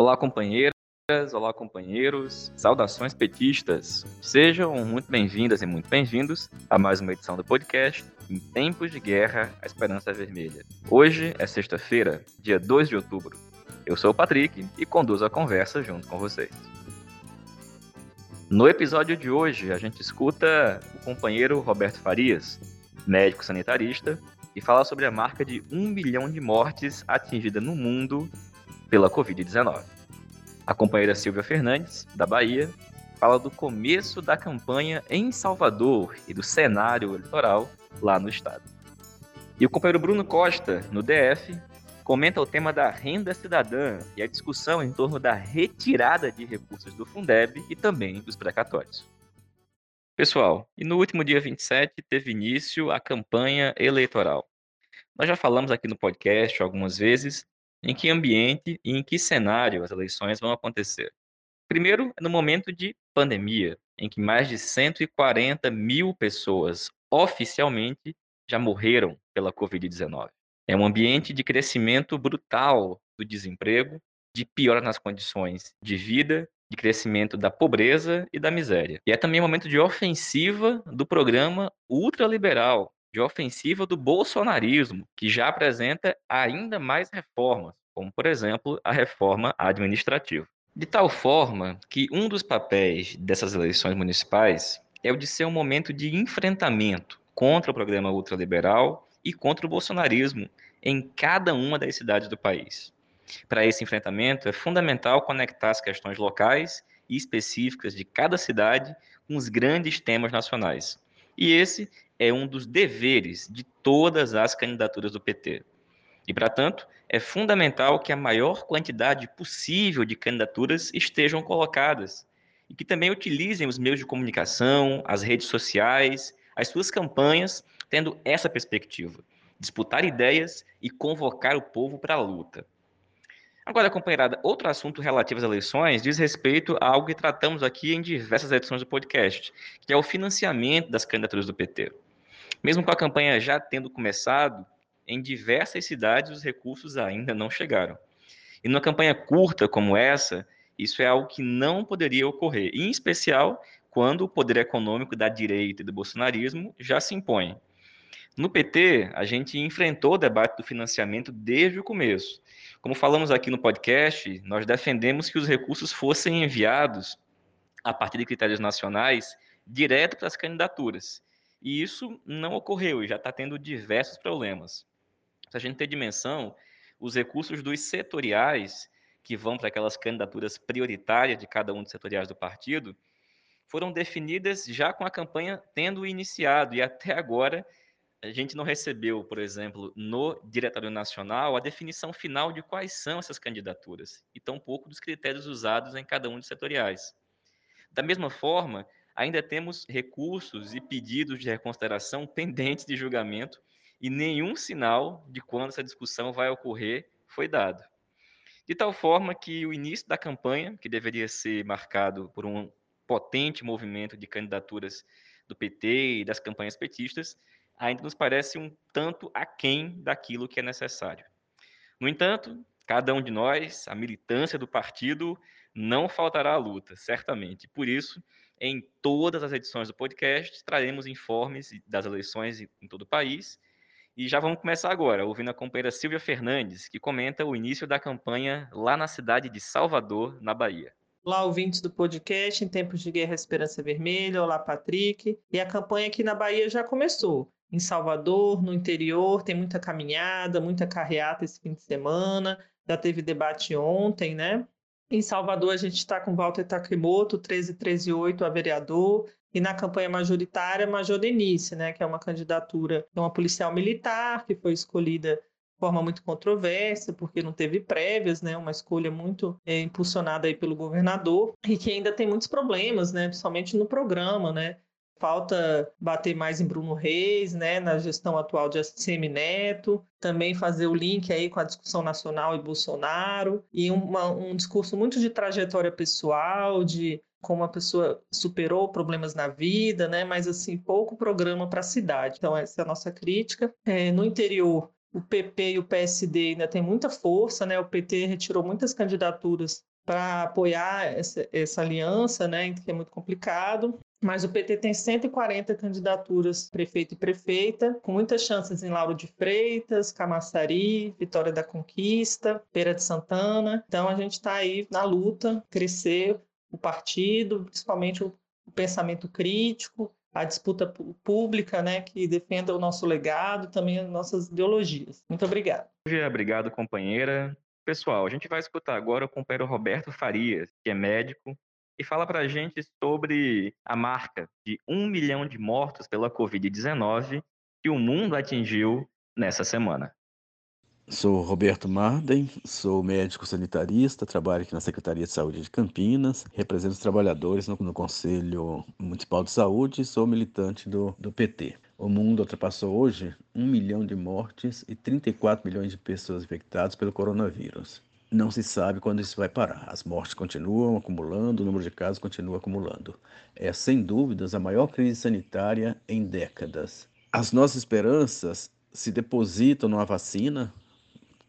Olá, companheiras, olá, companheiros, saudações petistas. Sejam muito bem-vindas e muito bem-vindos a mais uma edição do podcast Em Tempos de Guerra, a Esperança Vermelha. Hoje é sexta-feira, dia 2 de outubro. Eu sou o Patrick e conduzo a conversa junto com vocês. No episódio de hoje, a gente escuta o companheiro Roberto Farias, médico sanitarista, e fala sobre a marca de um milhão de mortes atingida no mundo pela Covid-19. A companheira Silvia Fernandes, da Bahia, fala do começo da campanha em Salvador e do cenário eleitoral lá no estado. E o companheiro Bruno Costa, no DF, comenta o tema da renda cidadã e a discussão em torno da retirada de recursos do Fundeb e também dos precatórios. Pessoal, e no último dia 27 teve início a campanha eleitoral. Nós já falamos aqui no podcast algumas vezes em que ambiente e em que cenário as eleições vão acontecer. Primeiro, no momento de pandemia, em que mais de 140 mil pessoas oficialmente já morreram pela Covid-19. É um ambiente de crescimento brutal do desemprego, de piora nas condições de vida, de crescimento da pobreza e da miséria. E é também um momento de ofensiva do programa ultraliberal, de ofensiva do bolsonarismo, que já apresenta ainda mais reformas, como, por exemplo, a reforma administrativa. De tal forma que um dos papéis dessas eleições municipais é o de ser um momento de enfrentamento contra o programa ultraliberal e contra o bolsonarismo em cada uma das cidades do país. Para esse enfrentamento, é fundamental conectar as questões locais e específicas de cada cidade com os grandes temas nacionais. E esse é um dos deveres de todas as candidaturas do PT. E, para tanto, é fundamental que a maior quantidade possível de candidaturas estejam colocadas e que também utilizem os meios de comunicação, as redes sociais, as suas campanhas, tendo essa perspectiva: disputar ideias e convocar o povo para a luta. Agora, companheirada, outro assunto relativo às eleições diz respeito a algo que tratamos aqui em diversas edições do podcast, que é o financiamento das candidaturas do PT. Mesmo com a campanha já tendo começado, em diversas cidades os recursos ainda não chegaram. E numa campanha curta como essa, isso é algo que não poderia ocorrer, em especial quando o poder econômico da direita e do bolsonarismo já se impõe. No PT, a gente enfrentou o debate do financiamento desde o começo. Como falamos aqui no podcast, nós defendemos que os recursos fossem enviados a partir de critérios nacionais direto para as candidaturas. E isso não ocorreu e já está tendo diversos problemas. Se a gente ter dimensão, os recursos dos setoriais, que vão para aquelas candidaturas prioritárias de cada um dos setoriais do partido, foram definidas já com a campanha tendo iniciado, e até agora a gente não recebeu, por exemplo, no Diretório Nacional, a definição final de quais são essas candidaturas, e tampouco dos critérios usados em cada um dos setoriais. Da mesma forma, ainda temos recursos e pedidos de reconsideração pendentes de julgamento e nenhum sinal de quando essa discussão vai ocorrer foi dado. De tal forma que o início da campanha, que deveria ser marcado por um potente movimento de candidaturas do PT e das campanhas petistas, ainda nos parece um tanto aquém daquilo que é necessário. No entanto, cada um de nós, a militância do partido, não faltará à luta, certamente. Por isso, em todas as edições do podcast, traremos informes das eleições em todo o país. E já vamos começar agora, ouvindo a companheira Silvia Fernandes, que comenta o início da campanha lá na cidade de Salvador, na Bahia. Olá, ouvintes do podcast Em Tempos de Guerra Esperança Vermelha. Olá, Patrick. E a campanha aqui na Bahia já começou. Em Salvador, no interior, tem muita caminhada, muita carreata esse fim de semana. Já teve debate ontem, né? Em Salvador, a gente está com Walter Takimoto, 13138, a vereador, e na campanha majoritária, Major Denise, né, que é uma candidatura de uma policial militar que foi escolhida de forma muito controversa, porque não teve prévias, né, uma escolha muito é, impulsionada aí pelo governador, e que ainda tem muitos problemas, né, principalmente no programa, né, Falta bater mais em Bruno Reis, né, na gestão atual de ACM Neto, também fazer o link aí com a discussão nacional e Bolsonaro, e uma, um discurso muito de trajetória pessoal, de como a pessoa superou problemas na vida, né, mas assim, pouco programa para a cidade. Então, essa é a nossa crítica. É, no interior, o PP e o PSD ainda têm muita força, né? O PT retirou muitas candidaturas para apoiar essa, essa aliança, né, que é muito complicado. Mas o PT tem 140 candidaturas prefeito e prefeita, com muitas chances em Lauro de Freitas, Camaçari, Vitória da Conquista, Feira de Santana. Então a gente está aí na luta, crescer o partido, principalmente o, o pensamento crítico, a disputa pública, né, que defenda o nosso legado, também as nossas ideologias. Muito obrigado. Obrigado, companheira. Pessoal, a gente vai escutar agora o companheiro Roberto Farias, que é médico, e fala para a gente sobre a marca de um milhão de mortos pela Covid-19 que o mundo atingiu nessa semana. Sou Roberto Marden, sou médico sanitarista, trabalho aqui na Secretaria de Saúde de Campinas, represento os trabalhadores no, no Conselho Municipal de Saúde e sou militante do, do PT. O mundo ultrapassou hoje um milhão de mortes e 34 milhões de pessoas infectadas pelo coronavírus. Não se sabe quando isso vai parar. As mortes continuam acumulando, o número de casos continua acumulando. É, sem dúvidas, a maior crise sanitária em décadas. As nossas esperanças se depositam numa vacina,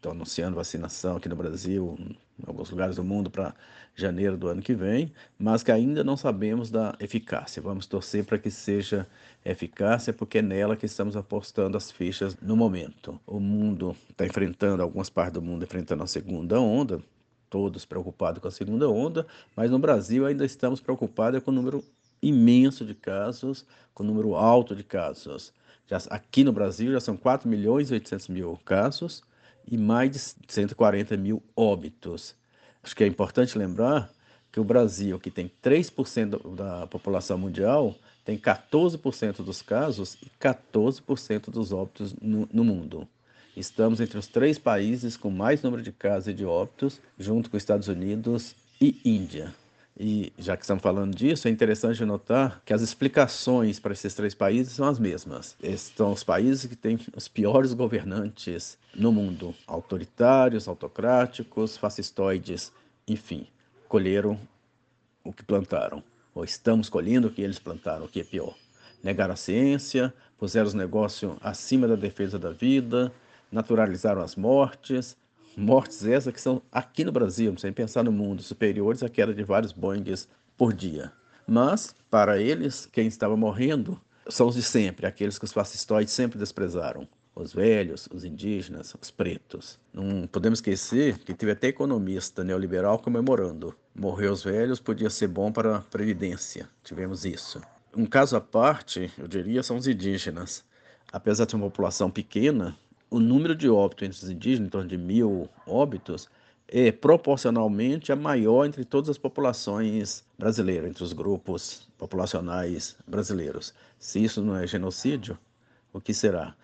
estão anunciando vacinação aqui no Brasil, em alguns lugares do mundo, para janeiro do ano que vem, mas que ainda não sabemos da eficácia. Vamos torcer para que seja eficácia, porque é nela que estamos apostando as fichas no momento. O mundo está enfrentando, algumas partes do mundo enfrentando a segunda onda, todos preocupados com a segunda onda, mas no Brasil ainda estamos preocupados com o número imenso de casos, com o número alto de casos. Já, aqui no Brasil já são 4 milhões e 800 mil casos, e mais de 140 mil óbitos. Acho que é importante lembrar que o Brasil, que tem 3% da população mundial, tem 14% dos casos e 14% dos óbitos no, no, mundo. Estamos entre os três países com mais número de casos e de óbitos, junto com Estados Unidos e Índia. E já que estamos falando disso, é interessante notar que as explicações para esses três países são as mesmas. Esses são os países que têm os piores governantes no mundo: autoritários, autocráticos, fascistoides, enfim, colheram o que plantaram. Ou estamos colhendo o que eles plantaram, o que é pior. Negaram a ciência, puseram os negócios acima da defesa da vida, naturalizaram as mortes, mortes essas que são aqui no Brasil, sem pensar no mundo, superiores à queda de vários Boeings por dia. Mas, para eles, quem estava morrendo são os de sempre, aqueles que os fascistoides sempre desprezaram. Os velhos, os indígenas, os pretos. Não podemos esquecer que teve até economista neoliberal comemorando. Morrer os velhos podia ser bom para a Previdência. Tivemos isso. Um caso à parte, eu diria, são os indígenas. Apesar de uma população pequena, o número de óbitos entre os indígenas, em torno de mil óbitos, é proporcionalmente a maior entre todas as populações brasileiras, entre os grupos populacionais brasileiros. Se isso não é genocídio, o que será?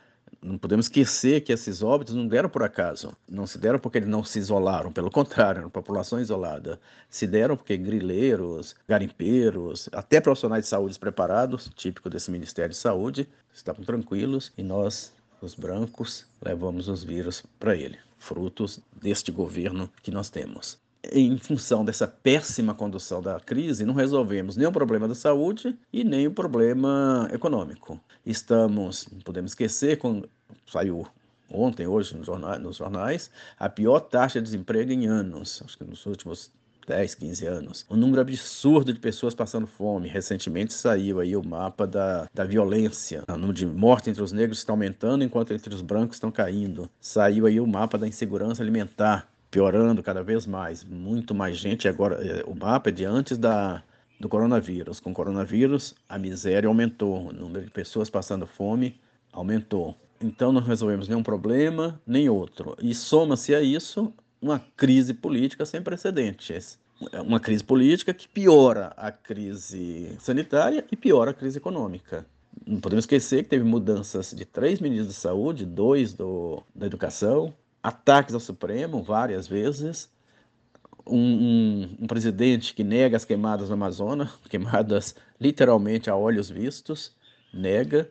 Não podemos esquecer que esses óbitos não deram por acaso, não se deram porque eles não se isolaram, pelo contrário, eram população isolada. Se deram porque grileiros, garimpeiros, até profissionais de saúde preparados, típico desse Ministério de Saúde, estavam tranquilos e nós os brancos, levamos os vírus para ele, frutos deste governo que nós temos. Em função dessa péssima condução da crise, não resolvemos nem o problema da saúde e nem o problema econômico. Estamos, não podemos esquecer, quando saiu ontem, hoje, nos jornais, nos jornais, a pior taxa de desemprego em anos, acho que nos últimos 10, 15 anos. Um número absurdo de pessoas passando fome. Recentemente saiu aí o mapa da, da violência. O número de mortes entre os negros está aumentando, enquanto entre os brancos estão caindo. Saiu aí o mapa da insegurança alimentar, piorando cada vez mais. Muito mais gente. Agora, é, o mapa é de antes da, do coronavírus. Com o coronavírus, a miséria aumentou. O número de pessoas passando fome aumentou. Então, não resolvemos nenhum problema, nem outro. E soma-se a isso uma crise política sem precedentes. É uma crise política que piora a crise sanitária e piora a crise econômica. Não podemos esquecer que teve mudanças de três ministros de saúde, dois do, da educação, ataques ao Supremo várias vezes, um, um, um, presidente que nega as queimadas no Amazonas, queimadas literalmente a olhos vistos, nega.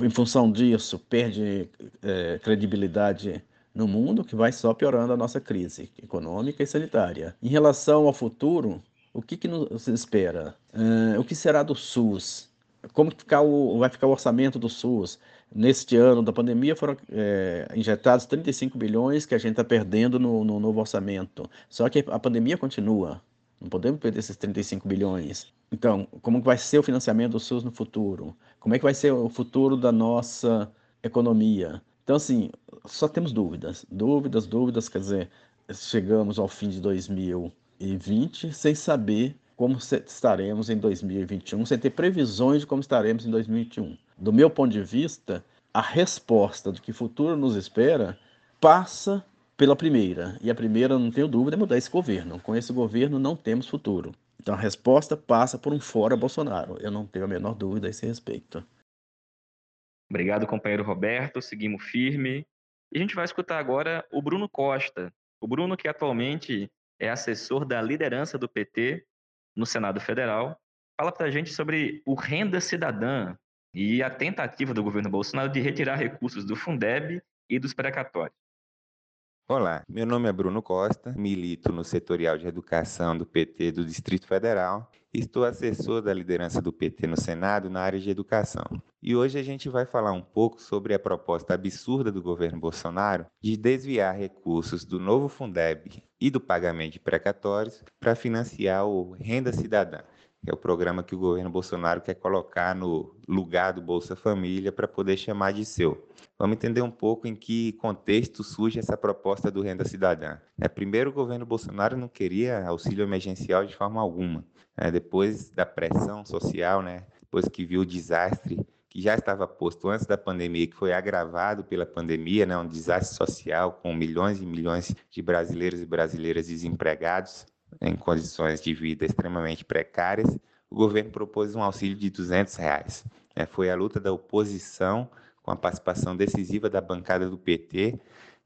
Em função disso, perde é, credibilidade no mundo que vai só piorando a nossa crise econômica e sanitária. Em relação ao futuro, o que, que nos espera? Uh, o que será do SUS? Como ficar o, vai ficar o orçamento do SUS? Neste ano da pandemia foram é, injetados 35 bilhões que a gente está perdendo no, no novo orçamento. Só que a pandemia continua. Não podemos perder esses 35 bilhões. Então, como vai ser o financiamento do SUS no futuro? Como é que vai ser o futuro da nossa economia? Então, assim, só temos dúvidas. Dúvidas, dúvidas, quer dizer, chegamos ao fim de 2020 sem saber como estaremos em 2021, sem ter previsões de como estaremos em 2021. Do meu ponto de vista, a resposta do que o futuro nos espera passa pela primeira. E a primeira, não tenho dúvida, é mudar esse governo. Com esse governo não temos futuro. Então a resposta passa por um fora Bolsonaro. Eu não tenho a menor dúvida a esse respeito. Obrigado, companheiro Roberto. Seguimos firme. E a gente vai escutar agora o Bruno Costa. O Bruno, que atualmente é assessor da liderança do PT no Senado Federal, fala para a gente sobre o Renda Cidadã e a tentativa do governo Bolsonaro de retirar recursos do Fundeb e dos precatórios. Olá, meu nome é Bruno Costa, milito no setorial de educação do PT do Distrito Federal estou assessor da liderança do PT no Senado na área de educação. E hoje a gente vai falar um pouco sobre a proposta absurda do governo Bolsonaro de desviar recursos do novo Fundeb e do pagamento de precatórios para financiar o Renda Cidadã que é o programa que o governo Bolsonaro quer colocar no lugar do Bolsa Família para poder chamar de seu. Vamos entender um pouco em que contexto surge essa proposta do Renda Cidadã. É, primeiro, o governo Bolsonaro não queria auxílio emergencial de forma alguma. É, depois da pressão social, né, depois que viu o desastre que já estava posto antes da pandemia, que foi agravado pela pandemia, né, um desastre social com milhões e milhões de brasileiros e brasileiras desempregados, em condições de vida extremamente precárias, o governo propôs um auxílio de 200 reais. É, foi a luta da oposição, com a participação decisiva da bancada do PT,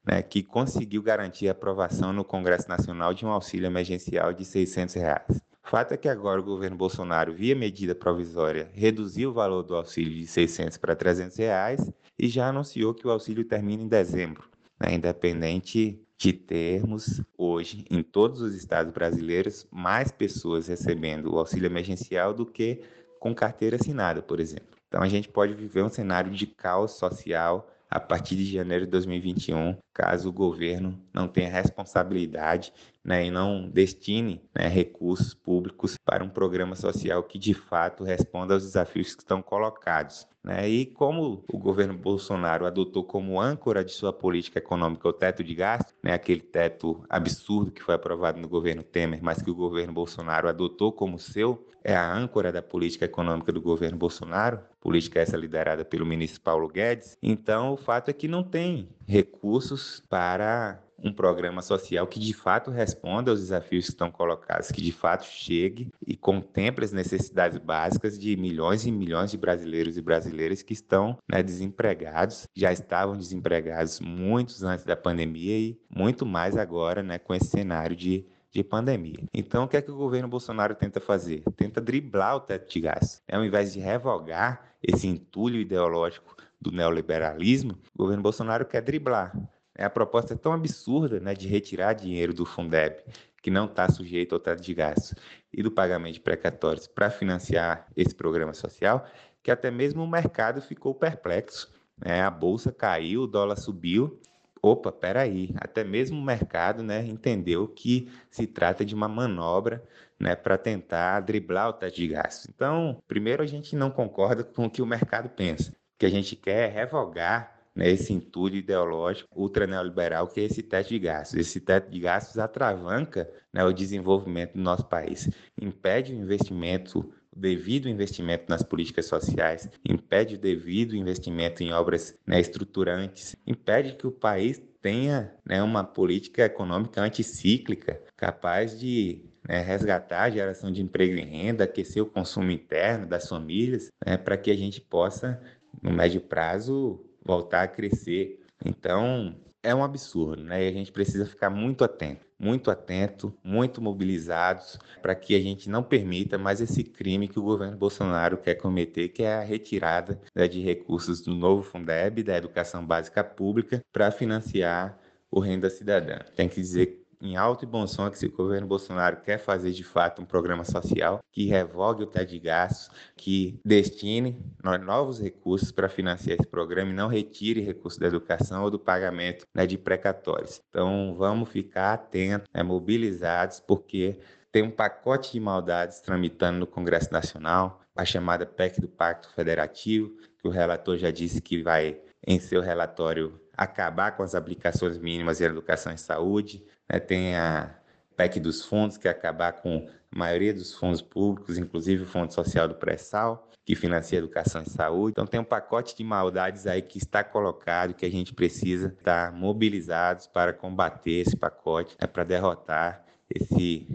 né, que conseguiu garantir a aprovação no Congresso Nacional de um auxílio emergencial de 600 reais. Fato é que agora o governo Bolsonaro, via medida provisória, reduziu o valor do auxílio de 600 para 300 reais e já anunciou que o auxílio termina em dezembro, né, independente de termos hoje em todos os estados brasileiros mais pessoas recebendo o auxílio emergencial do que com carteira assinada, por exemplo. Então a gente pode viver um cenário de caos social a partir de janeiro de 2021, caso o governo não tenha responsabilidade né, e não destine né, recursos públicos para um programa social que de fato responda aos desafios que estão colocados. Né? E como o governo Bolsonaro adotou como âncora de sua política econômica o teto de gasto, né, aquele teto absurdo que foi aprovado no governo Temer, mas que o governo Bolsonaro adotou como seu, é a âncora da política econômica do governo Bolsonaro, política essa liderada pelo ministro Paulo Guedes. Então, o fato é que não tem recursos para um programa social que de fato responda aos desafios que estão colocados, que de fato chegue e contemple as necessidades básicas de milhões e milhões de brasileiros e brasileiras que estão né, desempregados, já estavam desempregados muitos antes da pandemia e muito mais agora né, com esse cenário de de pandemia. Então, o que é que o governo Bolsonaro tenta fazer? Tenta driblar o teto de gás. Ao invés de revogar esse entulho ideológico do neoliberalismo, o governo Bolsonaro quer driblar. É, a proposta é tão absurda né, de retirar dinheiro do Fundeb, que não está sujeito ao teto de gastos, e do pagamento de precatórios para financiar esse programa social, que até mesmo o mercado ficou perplexo. Né? A bolsa caiu, o dólar subiu. Opa, peraí, até mesmo o mercado né, entendeu que se trata de uma manobra né, para tentar driblar o teto de gastos. Então, primeiro, a gente não concorda com o que o mercado pensa. O que a gente quer é revogar né, esse entulho ideológico ultra neoliberal que é esse teto de gastos. Esse teto de gastos atravanca né, o desenvolvimento do nosso país, impede o investimento devido investimento nas políticas sociais, impede o devido investimento em obras né, estruturantes, impede que o país tenha né, uma política econômica anticíclica, capaz de né, resgatar a geração de emprego e renda, aquecer o consumo interno das famílias, né, para que a gente possa, no médio prazo, voltar a crescer. Então, é um absurdo, né? E a gente precisa ficar muito atento, muito atento, muito mobilizados para que a gente não permita mais esse crime que o governo Bolsonaro quer cometer, que é a retirada né, de recursos do novo Fundeb, da educação básica pública, para financiar o renda cidadã. Tem que dizer em alto e bom som que se o governo Bolsonaro quer fazer de fato um programa social que revogue o teto de gastos, que destine novos recursos para financiar esse programa e não retire recursos da educação ou do pagamento né, de precatórios. Então vamos ficar atentos, né, mobilizados, porque tem um pacote de maldades tramitando no Congresso Nacional, a chamada PEC do Pacto Federativo, que o relator já disse que vai, em seu relatório, acabar com as aplicações mínimas em educação e saúde. Né? Tem a PEC dos fundos, que é acabar com a maioria dos fundos públicos, inclusive o Fundo Social do Pré-Sal, que financia educação e saúde. Então tem um pacote de maldades aí que está colocado, que a gente precisa estar mobilizados para combater esse pacote, né? para derrotar esse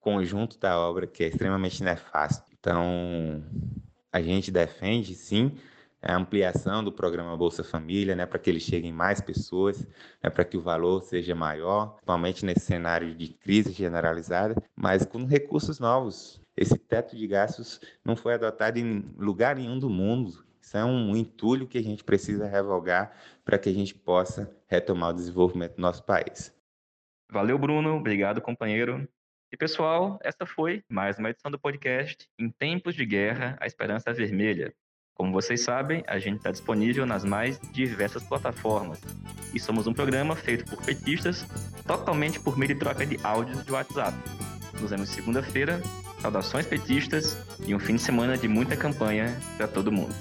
conjunto da obra que é extremamente nefasto. Então, a gente defende, sim, a ampliação do programa Bolsa Família, né, para que ele chegue em mais pessoas, né, para que o valor seja maior, principalmente nesse cenário de crise generalizada, mas com recursos novos. Esse teto de gastos não foi adotado em lugar nenhum do mundo. Isso é um entulho que a gente precisa revogar para que a gente possa retomar o desenvolvimento do nosso país. Valeu, Bruno. Obrigado, companheiro. E pessoal, essa foi mais uma edição do podcast Em Tempos de Guerra, a Esperança Vermelha. Como vocês sabem, a gente está disponível nas mais diversas plataformas. E somos um programa feito por petistas, totalmente por meio de troca de áudios de WhatsApp. Nos vemos segunda-feira, saudações petistas e um fim de semana de muita campanha para todo mundo.